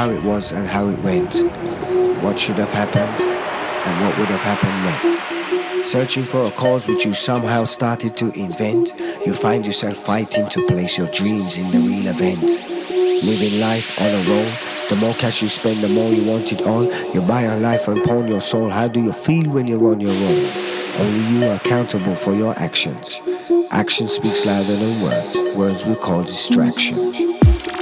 how it was and how it went, what should have happened, and what would have happened next. Searching for a cause which you somehow started to invent, you find yourself fighting to place your dreams in the real event. Living life on a roll, the more cash you spend, the more you want it all. You buy a life and pawn your soul. How do you feel when you're on your own? Only you are accountable for your actions. Action speaks louder than words. Words we call distraction.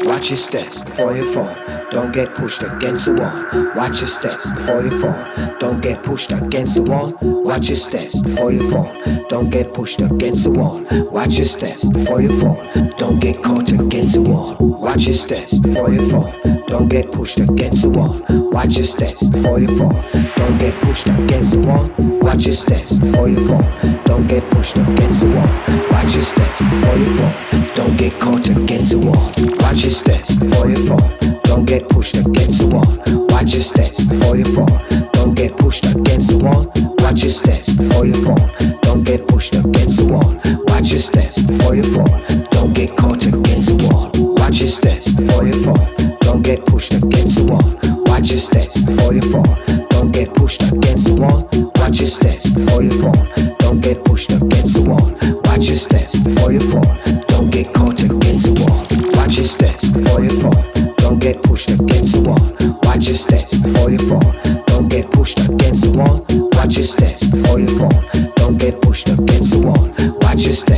Watch your step before you fall. Don't get pushed against the wall. Watch your steps before you fall. Don't get pushed against the wall. Watch your steps before you fall. Don't get pushed against the wall. Watch your steps before you fall. Don't get caught against the wall. Watch your steps before you fall. Don't get pushed against the wall. Watch your steps before you fall. Don't get pushed against the wall. Watch your steps before you fall. Don't get pushed against the wall. Watch your step before you fall. Don't get caught against the wall. Watch your step before you fall. Don't get pushed against the wall. Watch your step before you fall. Don't get pushed against the wall. Watch your step before you fall. Don't get pushed against the wall. Watch your steps before you fall. Don't get caught against the wall. Watch your step before you fall. Don't get pushed against the wall. Watch your steps before you fall. Don't get pushed against the wall. Watch your steps before you fall. Don't get pushed against the wall. Watch your steps before you fall. Don't get caught against the wall. Watch your steps before you fall. Don't get pushed against the wall. Watch your steps before you fall. Don't get pushed against the wall. Watch your steps before you fall. Don't get pushed against the wall. Watch your steps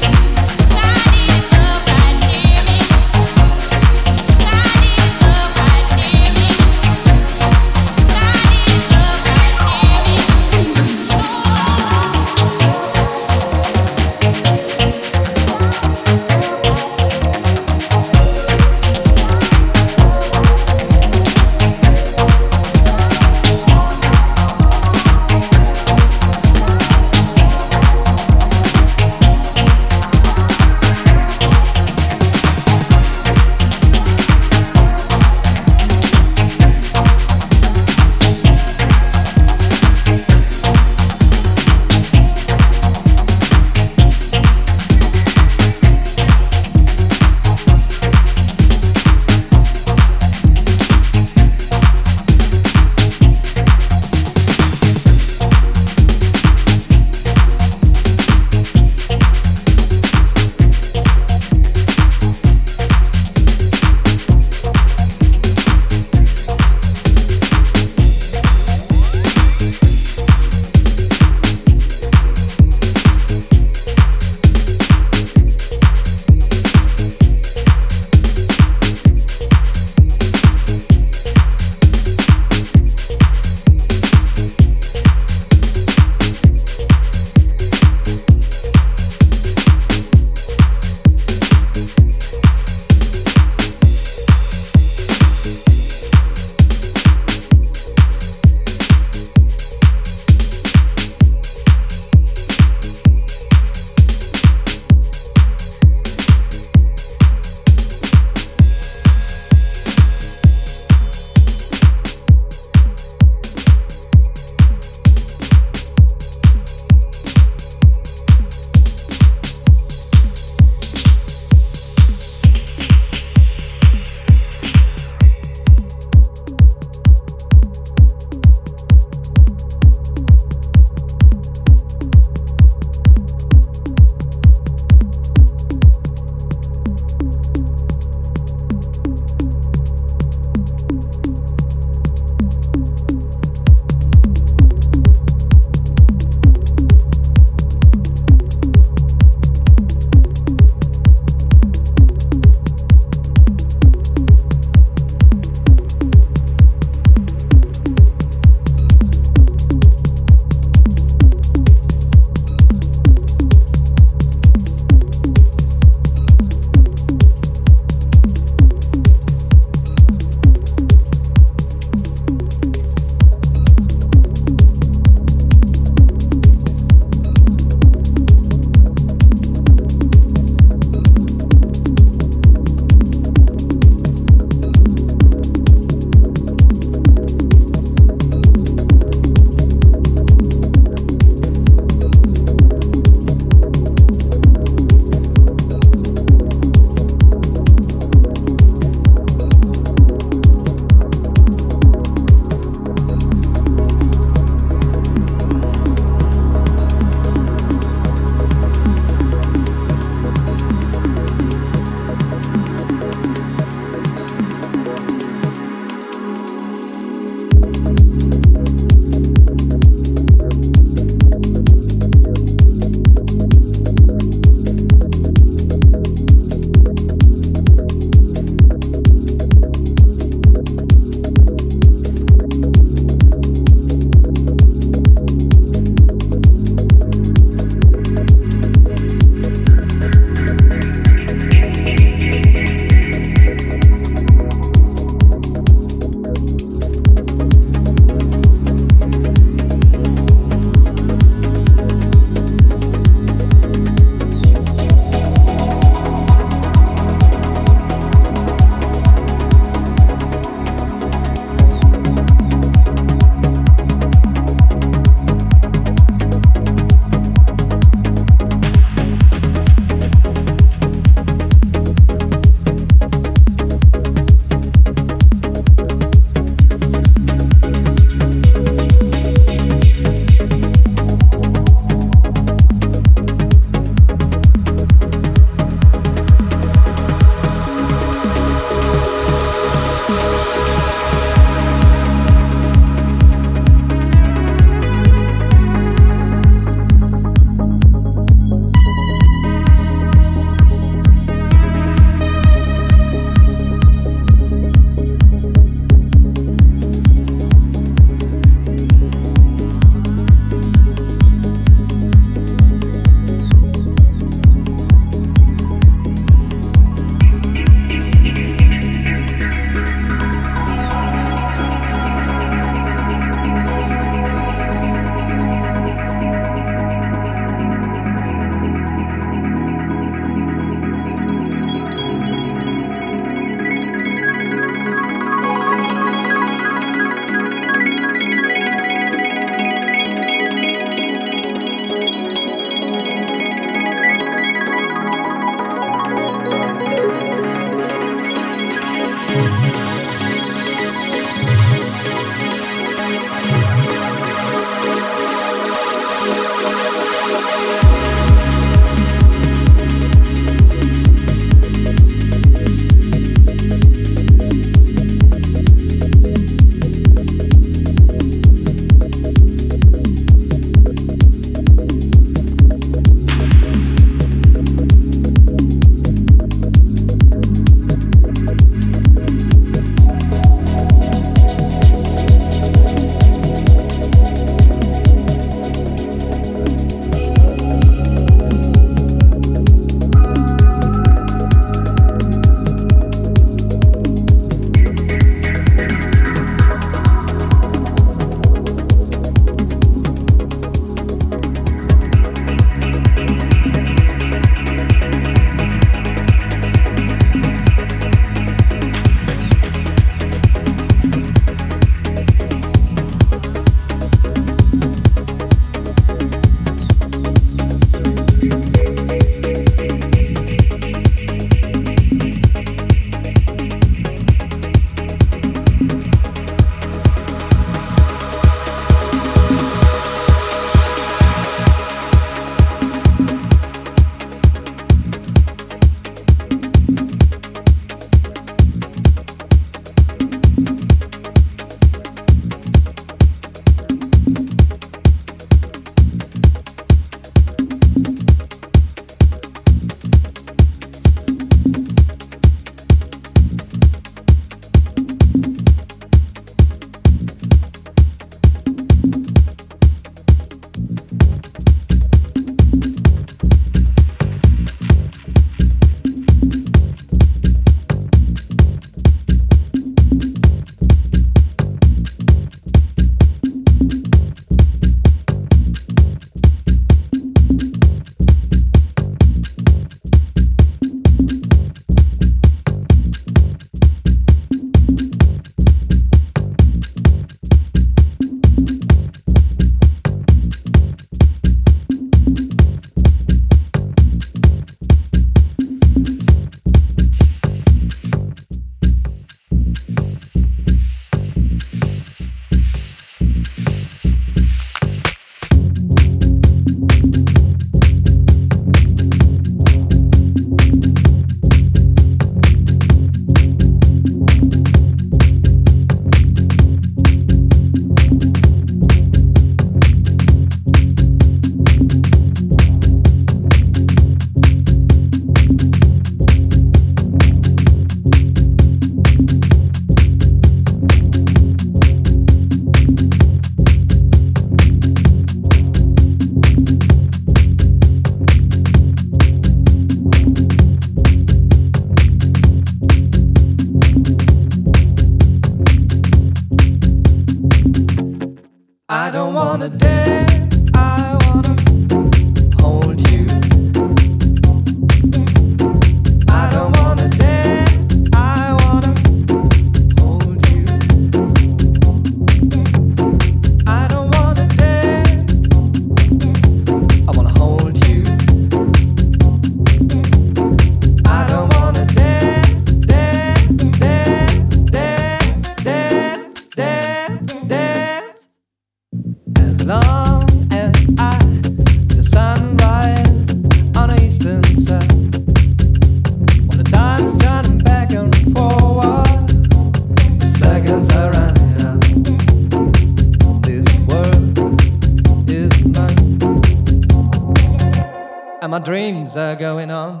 dreams are going on.